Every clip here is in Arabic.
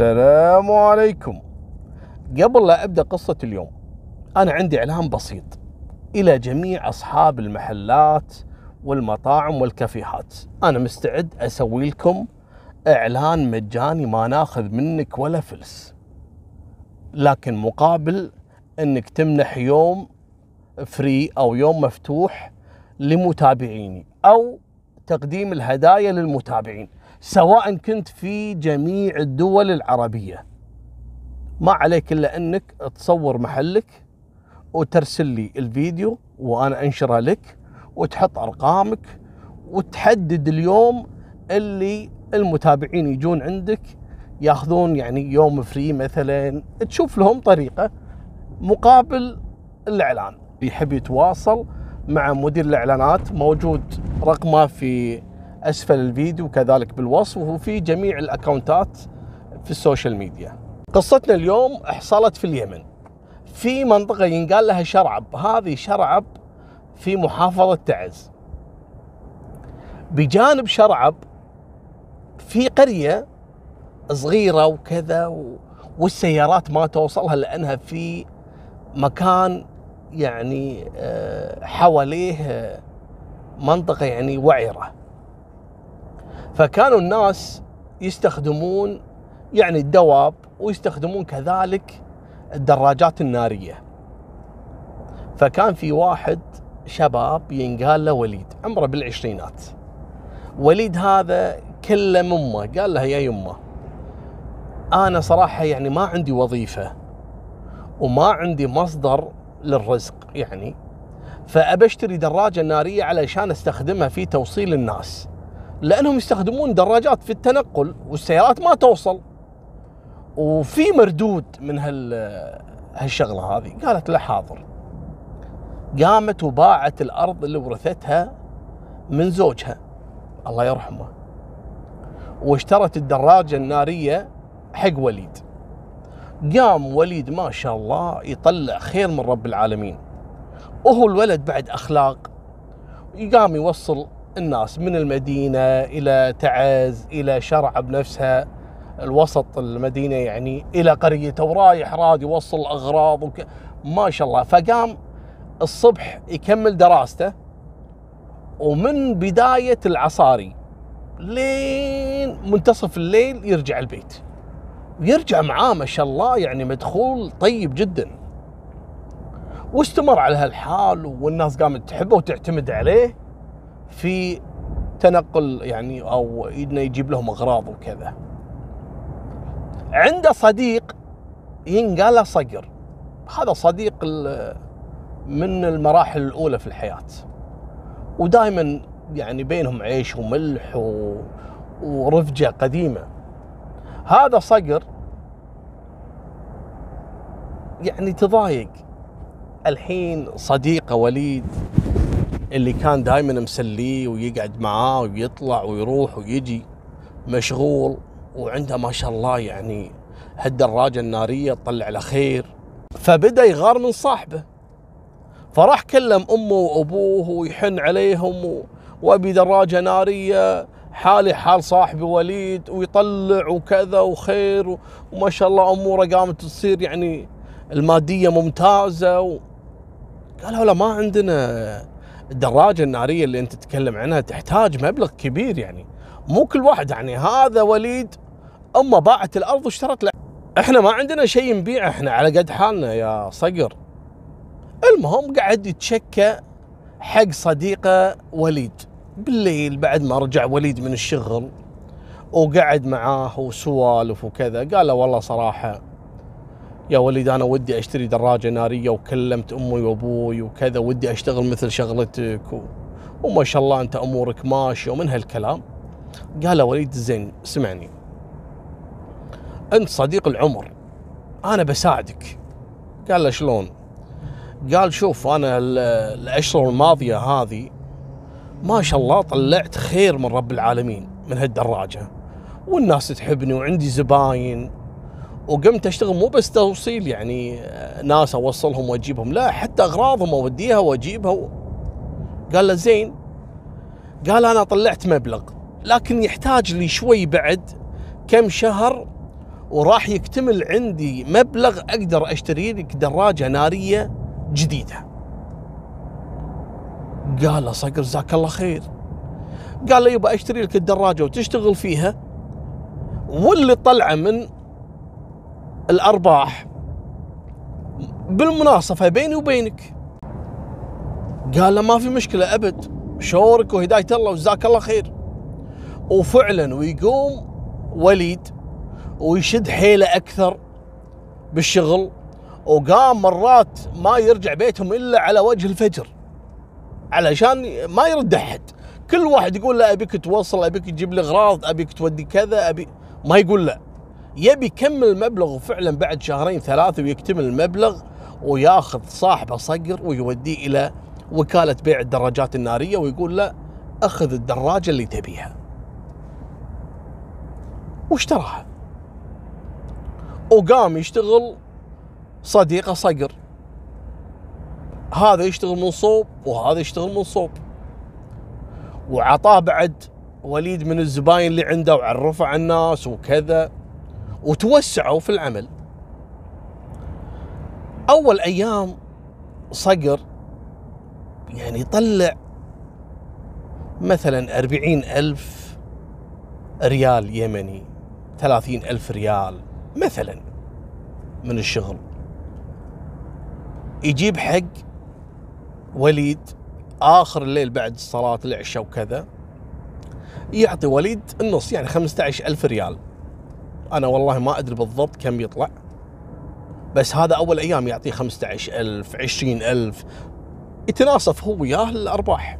السلام عليكم. قبل لا أبدأ قصة اليوم أنا عندي إعلان بسيط. إلى جميع أصحاب المحلات والمطاعم والكافيهات أنا مستعد أسوي لكم إعلان مجاني ما ناخذ منك ولا فلس. لكن مقابل إنك تمنح يوم فري أو يوم مفتوح لمتابعيني أو تقديم الهدايا للمتابعين. سواء كنت في جميع الدول العربية. ما عليك إلا إنك تصور محلك وترسل لي الفيديو وأنا أنشره لك وتحط أرقامك وتحدد اليوم اللي المتابعين يجون عندك ياخذون يعني يوم فري مثلا تشوف لهم طريقة مقابل الإعلان. يحب يتواصل مع مدير الإعلانات موجود رقمه في أسفل الفيديو وكذلك بالوصف وفي جميع الأكونتات في ال social media. قصتنا اليوم حصلت في اليمن. في منطقة ينقال لها شرعب، هذه شرعب في محافظة تعز. بجانب شرعب في قرية صغيرة وكذا و... والسيارات ما توصلها لأنها في مكان يعني آه، حواليه آه، منطقة يعني وعرة فكانوا الناس يستخدمون يعني الدواب ويستخدمون كذلك الدراجات النارية. فكان في واحد شباب ينقال له وليد عمره بالعشرينات. وليد هذا كله ممه قال لها يا يمه أنا صراحة يعني ما عندي وظيفة وما عندي مصدر للرزق يعني فابشتري دراجة نارية علشان أستخدمها في توصيل الناس. لأنهم يستخدمون دراجات في التنقل والسيارات ما توصل. وفي مردود من هال هالشغلة هذه قالت له حاضر. قامت وباعت الأرض اللي ورثتها من زوجها. الله يرحمه. واشترت الدراجة النارية حق وليد. قام وليد ما شاء الله يطلع خير من رب العالمين. وهو الولد بعد أخلاق. قام يوصل الناس من المدينة إلى تعز إلى شرعه بنفسها. الوسط المدينة يعني إلى قريته ورايح راد يوصل أغراض وك... ما شاء الله. فقام الصبح يكمل دراسته ومن بداية العصاري لين منتصف الليل يرجع البيت. ويرجع معاه ما شاء الله يعني مدخول طيب جدا. واستمر على هالحال والناس قامت تحبه وتعتمد عليه. في تنقل يعني أو إنه يجيب لهم أغراض وكذا. عنده صديق ينقال له صقر. هذا صديق من المراحل الأولى في الحياة. ودائما يعني بينهم عيش وملح و... ورفجة قديمة. هذا صقر يعني تضايق. الحين صديقه وليد اللي كان دائما مسليه ويقعد معاه ويطلع ويروح ويجي مشغول وعنده ما شاء الله يعني هالدراجة النارية تطلع له خير فبدأ يغار من صاحبه فراح كلم أمه وأبوه ويحن عليهم وأبي دراجة نارية حالي حال صاحبي وليد ويطلع وكذا وخير وما شاء الله أموره قامت تصير يعني المادية ممتازة. قالوا لا ما عندنا الدراجة النارية اللي أنت تتكلم عنها تحتاج مبلغ كبير يعني. مو كل واحد يعني هذا وليد أمه باعت الأرض واشترت له. إحنا ما عندنا شيء نبيعه إحنا على قد حالنا يا صقر. المهم قاعد يتشكى حق صديقه وليد. بالليل بعد ما رجع وليد من الشغل وقعد معاه وسوالف وكذا قال له والله صراحة يا وليد أنا ودي أشتري دراجة نارية وكلمت أمي وأبوي وكذا ودي أشتغل مثل شغلتك و... وما شاء الله أنت أمورك ماشية ومن هالكلام. قال وليد زين اسمعني أنت صديق العمر أنا بساعدك. قال له شلون؟ قال شوف أنا الاشهر الماضية هذه ما شاء الله طلعت خير من رب العالمين من هالدراجة. والناس تحبني وعندي زباين وقمت أشتغل مو بس توصيل يعني ناس أوصلهم وأجيبهم لا حتى أغراضهم أوديها وأجيبها و... قال له زين قال أنا طلعت مبلغ لكن يحتاج لي شوي بعد كم شهر وراح يكتمل عندي مبلغ أقدر أشتري لك دراجة نارية جديدة. قال له صقر جزاك الله خير. قال له يبا أشتري لك الدراجة وتشتغل فيها واللي طلعه من الأرباح بالمناصفة بيني وبينك. قال له ما في مشكلة أبد شورك وهداية الله وجزاك الله خير. وفعلا ويقوم وليد ويشد حيله أكثر بالشغل وقام مرات ما يرجع بيتهم إلا على وجه الفجر علشان ما يرد أحد. كل واحد يقول له أبيك توصل أبيك تجيب لي أغراض أبيك تودي كذا أبي ما يقول لا. يبي يكمل المبلغ وفعلا بعد شهرين ثلاثة ويكتمل المبلغ وياخذ صاحبه صقر ويوديه إلى وكالة بيع الدراجات النارية ويقول له أخذ الدراجة اللي تبيها. واشتراها. وقام يشتغل صديقه صقر. هذا يشتغل من صوب وهذا يشتغل من صوب. وعطاه بعد وليد من الزباين اللي عنده وعرفه على الناس وكذا وتوسعوا في العمل. أول أيام صقر يعني يطلع مثلا أربعين ألف ريال يمني ثلاثين ألف ريال مثلا من الشغل. يجيب حق وليد آخر الليل بعد الصلاة العشاء وكذا يعطي وليد النص يعني 15 ألف ريال. أنا والله ما أدري بالضبط كم يطلع بس هذا أول أيام يعطيه 15 ألف 20 ألف. يتناصف هو وياه الأرباح.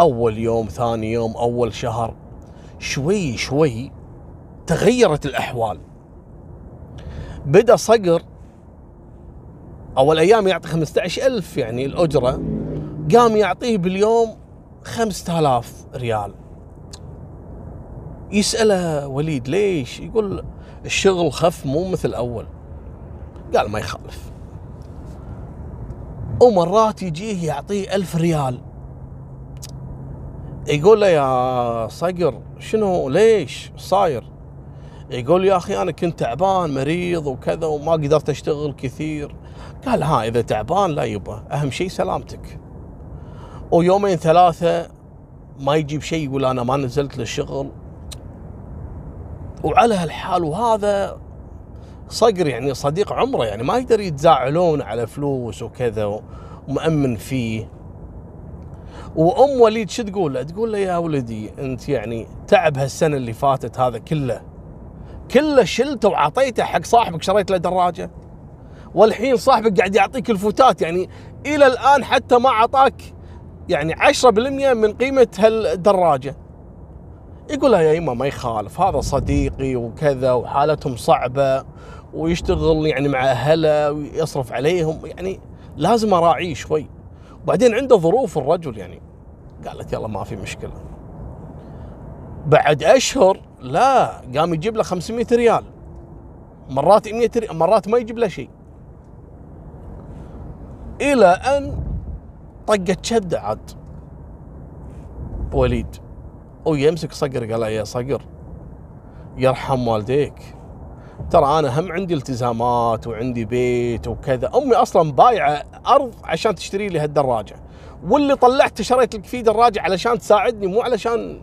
أول يوم ثاني يوم أول شهر. شوي شوي تغيرت الأحوال. بدأ صقر. أول أيام يعطي 15 ألف يعني الأجرة قام يعطيه باليوم 5000 ريال. يسأله وليد ليش؟ يقول الشغل خف مو مثل أول قال ما يخالف. ومرات يجيه يعطيه ألف ريال. يقول له يا صقر شنو؟ ليش؟ صاير. يقول يا أخي أنا كنت تعبان مريض وكذا وما قدرت أشتغل كثير. قال ها إذا تعبان لا يبا أهم شيء سلامتك. ويومين ثلاثة ما يجيب شيء يقول أنا ما نزلت للشغل. وعلى هالحال وهذا صقر يعني صديق عمره يعني ما يقدر يتزاعلون على فلوس وكذا ومأمن فيه. وأم وليد شو تقول له؟ تقول له يا ولدي أنت يعني تعب هالسنة اللي فاتت هذا كله. كله شلته وعطيته حق صاحبك شريت له دراجة. والحين صاحبك قاعد يعطيك الفتات يعني إلى الآن حتى ما أعطاك يعني 10% من قيمة هالدراجة. يقول يا يما ما يخالف هذا صديقي وكذا وحالتهم صعبة ويشتغل يعني مع أهله ويصرف عليهم يعني لازم أراعيه شوي. وبعدين عنده ظروف الرجل يعني. قالت يلا ما في مشكلة. بعد أشهر لا قام يجيب له 500 ريال. مرات 100 ريال مرات ما يجيب له شيء. إلى أن طقت شدة عاد. وليد ويمسك صقر قال يا صقر يرحم والديك. ترى أنا هم عندي التزامات وعندي بيت وكذا. أمي أصلا بايعة أرض عشان تشتري لي هالدراجة. واللي طلعت شريت لك فيه دراجة علشان تساعدني مو علشان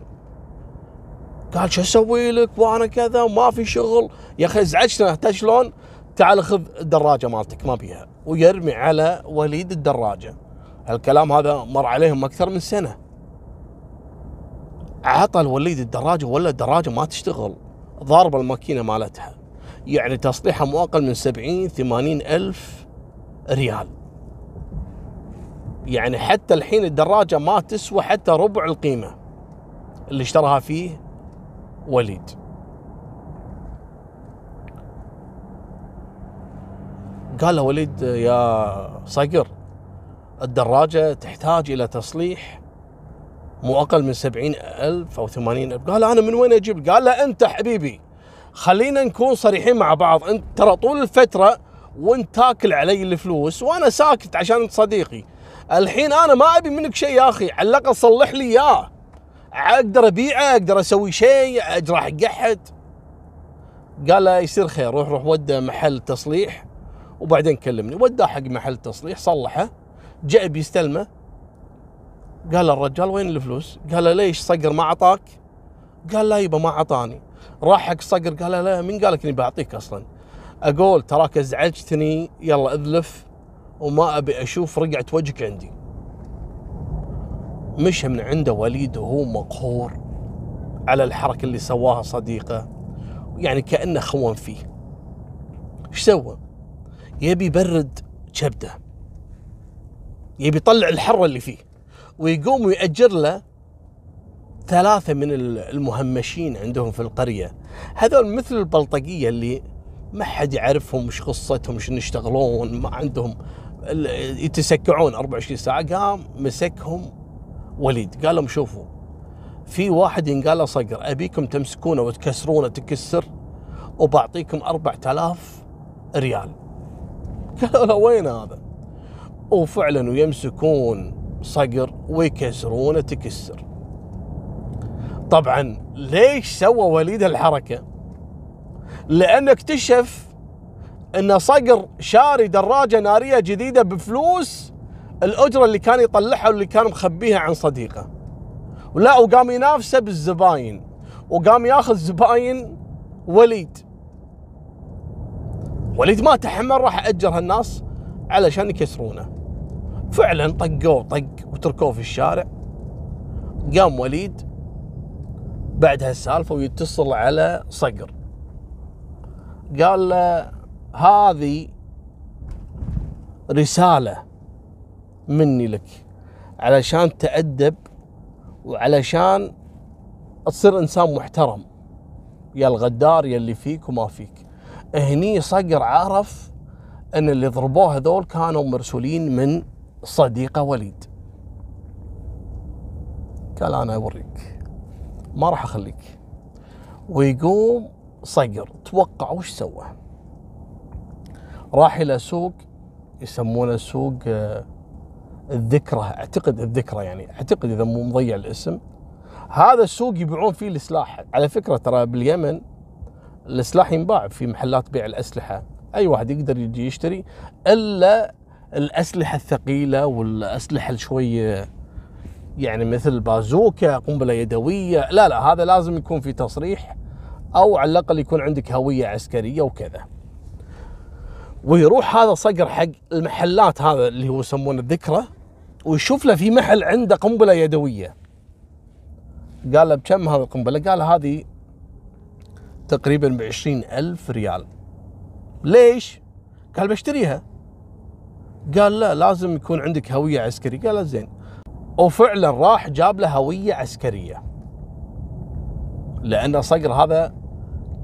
قال شو أسوي لك؟ وأنا كذا وما في شغل. يا أخي ازعجتنا شلون تعال خذ الدراجة مالتك ما بيها. ويرمي على وليد الدراجة. هالكلام هذا مر عليهم أكثر من سنة. عطى الوليد الدراجة ولا الدراجة ما تشتغل. ضارب الماكينة مالتها. يعني تصليحها مو أقل من 70 80 ألف ريال. يعني حتى الحين الدراجة ما تسوى حتى ربع القيمة اللي اشتراها فيه وليد. قال له وليد يا صقر الدراجة تحتاج إلى تصليح مو أقل من سبعين ألف أو ثمانين ألف. قال أنا من وين أجيب؟ قال له أنت حبيبي خلينا نكون صريحين مع بعض. أنت ترى طول الفترة وأنت تاكل علي الفلوس وأنا ساكت عشان أنت صديقي. الحين أنا ما أبي منك شيء يا أخي على الأقل صلح لي إياه. أقدر أبيعه أقدر أسوي شيء أجرح حق احد قال له يصير خير. روح روح وده محل تصليح. وبعدين كلمني. وداه حق محل تصليح صلحه. جاء بيستلمه. قال الرجال وين الفلوس؟ قال له ليش صقر ما اعطاك؟ قال لا يبا ما اعطاني راح حق صقر قال له لا مين قال لك إني بعطيك أصلا؟ أقول تراك أزعجتني يلا أذلف وما أبي أشوف رقعة وجهك عندي. مشى من عنده وليد وهو مقهور على الحركة اللي سواها صديقه يعني كأنه خون فيه. إيش سوى؟ يبي يبرد كبده. يبي يطلع الحرة اللي فيه. ويقوم ويأجر له ثلاثة من المهمشين عندهم في القرية. هذول مثل البلطقية اللي ما حد يعرفهم وش قصتهم شنو يشتغلون ما عندهم يتسكعون 24 ساعة. قام مسكهم وليد قال لهم شوفوا في واحد ينقال له صقر أبيكم تمسكونه وتكسرونه تكسر وبعطيكم 4000 ريال. قالوا له وين هذا؟ وفعلا ويمسكون. صقر ويكسرونه تكسر. طبعا ليش سوى وليد الحركة؟ لأنه اكتشف أن صقر شاري دراجة نارية جديدة بفلوس الأجرة اللي كان يطلعها واللي كان مخبيها عن صديقه. ولا وقام ينافسه بالزباين. وقام ياخذ زباين وليد. وليد ما تحمل راح أجر هالناس علشان يكسرونه. فعلا طقوه طق وتركوه في الشارع. قام وليد بعد هالسالفة ويتصل على صقر. قال له هذه رسالة مني لك علشان تأدب وعلشان تصير إنسان محترم. يا الغدار يا اللي فيك وما فيك. هني صقر عرف إن اللي ضربوه هذول كانوا مرسولين من صديقه وليد. قال أنا أوريك. ما راح أخليك. ويقوم صقر. توقع وش سوى؟ راح إلى سوق يسمونه سوق آه، الذكرى. أعتقد الذكرى يعني. أعتقد إذا مو مضيع الاسم. هذا السوق يبيعون فيه السلاح على فكرة ترى باليمن السلاح ينباع في محلات بيع الأسلحة. أي واحد يقدر يجي يشتري إلا الأسلحة الثقيلة والأسلحة شوية يعني مثل بازوكا قنبلة يدوية. لا لا هذا لازم يكون في تصريح أو على الأقل يكون عندك هوية عسكرية وكذا. ويروح هذا صقر حق المحلات هذا اللي هو يسمونه الذكرى ويشوف له في محل عنده قنبلة يدوية. قال له بكم هذه القنبلة؟ قال هذه تقريبا ب ألف ريال. ليش؟ قال بشتريها. قال لا لازم يكون عندك هوية عسكرية. قال زين. وفعلا راح جاب له هوية عسكرية. لأن صقر هذا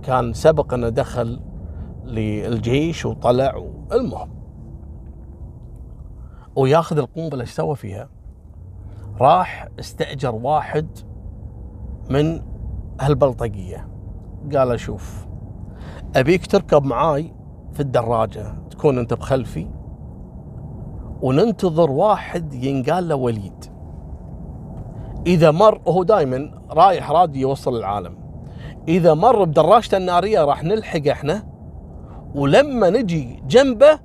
كان سبق أنه دخل للجيش وطلع المهم. وياخذ القنبلة إيش سوى فيها؟ راح استأجر واحد من هالبلطقيه قال له شوف أبيك تركب معاي في الدراجة تكون أنت بخلفي. وننتظر واحد ينقال له وليد. إذا مر وهو دائما رايح رادي يوصل العالم. إذا مر بدراجته النارية راح نلحق إحنا ولما نجي جنبه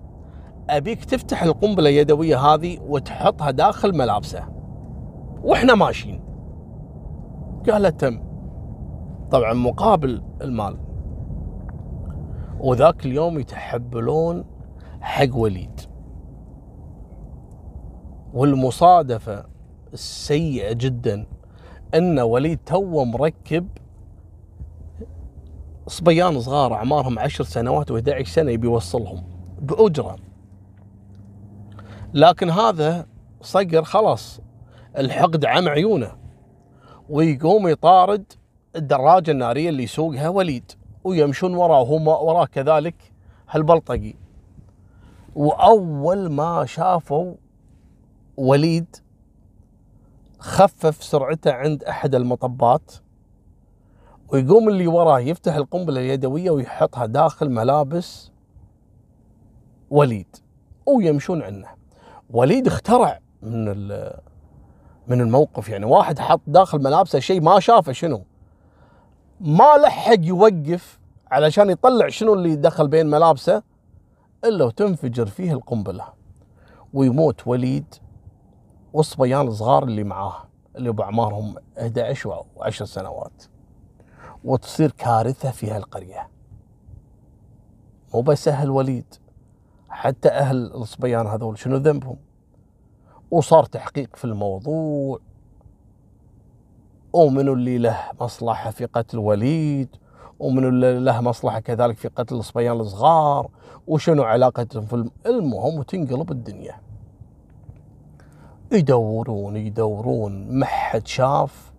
أبيك تفتح القنبلة اليدوية هذه وتحطها داخل ملابسه. وإحنا ماشيين. قال له تم. طبعا مقابل المال. وذاك اليوم يتحبلون حق وليد. والمصادفة السيئة جدا أن وليد تو مركب صبيان صغار أعمارهم عشر سنوات و11 سنة يبي يوصلهم بأجرة. لكن هذا صقر خلاص الحقد عم عيونه ويقوم يطارد الدراجة النارية اللي يسوقها وليد ويمشون وراه وهم وراه كذلك هالبلطقي. وأول ما شافوا وليد خفف سرعته عند أحد المطبات ويقوم اللي وراه يفتح القنبلة اليدوية ويحطها داخل ملابس وليد ويمشون عنه. وليد اخترع من من الموقف يعني واحد حط داخل ملابسه شيء ما شافه شنو. ما لحق يوقف علشان يطلع شنو اللي دخل بين ملابسه إلا وتنفجر فيه القنبلة ويموت وليد والصبيان الصغار اللي معاه اللي باعمارهم 11 و10 سنوات. وتصير كارثة في هالقرية. مو بس أهل وليد حتى أهل الصبيان هذول شنو ذنبهم؟ وصار تحقيق في الموضوع. ومنو اللي له مصلحة في قتل وليد؟ ومنو اللي له مصلحة كذلك في قتل الصبيان الصغار؟ وشنو علاقتهم في المهم وتنقلب الدنيا. يدورون يدورون ما حد شاف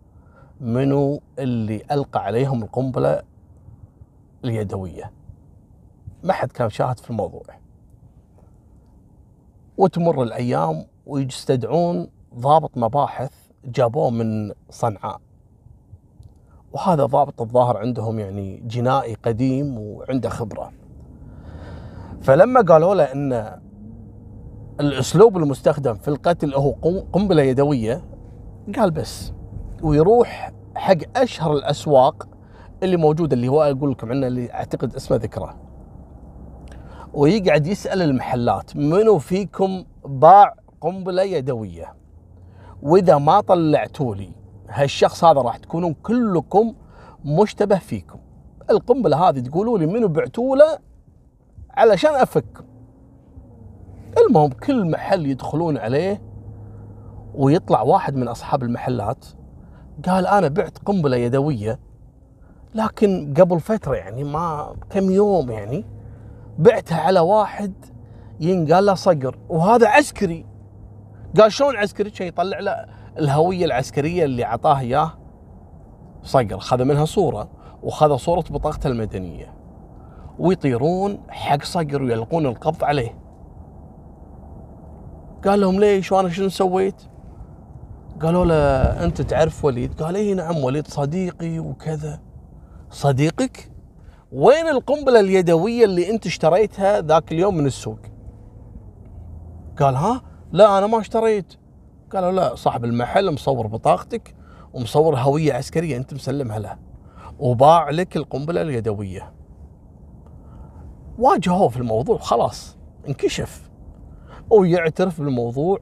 منو اللي ألقى عليهم القنبلة اليدوية. ما حد كان شاهد في الموضوع. وتمر الأيام ويستدعون ضابط مباحث جابوه من صنعاء. وهذا ضابط الظاهر عندهم يعني جنائي قديم وعنده خبرة. فلما قالوا له إن الأسلوب المستخدم في القتل هو قنبلة يدوية. قال بس. ويروح حق أشهر الأسواق اللي موجودة اللي هو أقول لكم عنه اللي أعتقد اسمه ذكره ويقعد يسأل المحلات منو فيكم باع قنبلة يدوية؟ وإذا ما طلعتوا لي هالشخص هذا راح تكونون كلكم مشتبه فيكم. القنبلة هذه تقولوا لي منو بعتوا له علشان افك المهم كل محل يدخلون عليه ويطلع واحد من أصحاب المحلات قال أنا بعت قنبلة يدوية لكن قبل فترة يعني ما كم يوم يعني بعتها على واحد ينقال له صقر وهذا عسكري. قال شلون عسكري؟ شي يطلع له الهوية العسكرية اللي أعطاه إياه صقر خذ منها صورة وخذ صورة بطاقته المدنية. ويطيرون حق صقر ويلقون القبض عليه. قال لهم ليش وأنا شنو سويت؟ قالوا له أنت تعرف وليد؟ قال اي نعم وليد صديقي وكذا صديقك؟ وين القنبلة اليدوية اللي أنت اشتريتها ذاك اليوم من السوق؟ قال ها لا أنا ما اشتريت قالوا لا صاحب المحل مصور بطاقتك ومصور هوية عسكرية أنت مسلمها له وباع لك القنبلة اليدوية واجهوه في الموضوع خلاص انكشف ويعترف بالموضوع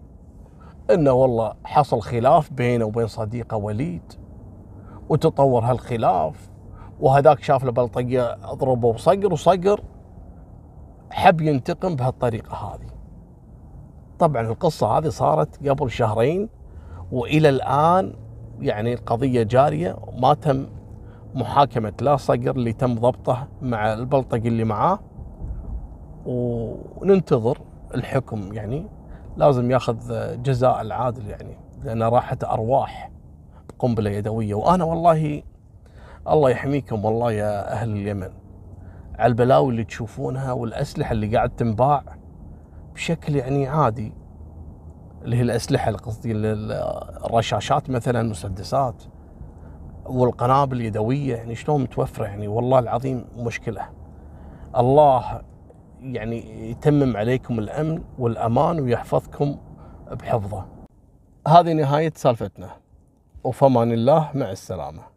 إنه والله حصل خلاف بينه وبين صديقه وليد وتطور هالخلاف وهذاك شاف له بلطجية أضربه وصقر وصقر حب ينتقم بهالطريقة هذه. طبعا القصة هذه صارت قبل شهرين وإلى الآن يعني القضية جارية ما تم محاكمة لا صقر اللي تم ضبطه مع البلطجي اللي معاه وننتظر الحكم يعني لازم ياخذ جزاء العادل يعني لأن راحت أرواح بقنبلة يدوية وأنا والله الله يحميكم والله يا أهل اليمن على البلاوي اللي تشوفونها والأسلحة اللي قاعد تنباع بشكل يعني عادي اللي هي الأسلحة قصدي الرشاشات مثلا مسدسات والقنابل اليدوية يعني شلون متوفرة يعني والله العظيم مشكلة. الله يعني يتمم عليكم الأمن والأمان ويحفظكم بحفظه. هذه نهاية سالفتنا. وفمان الله مع السلامة.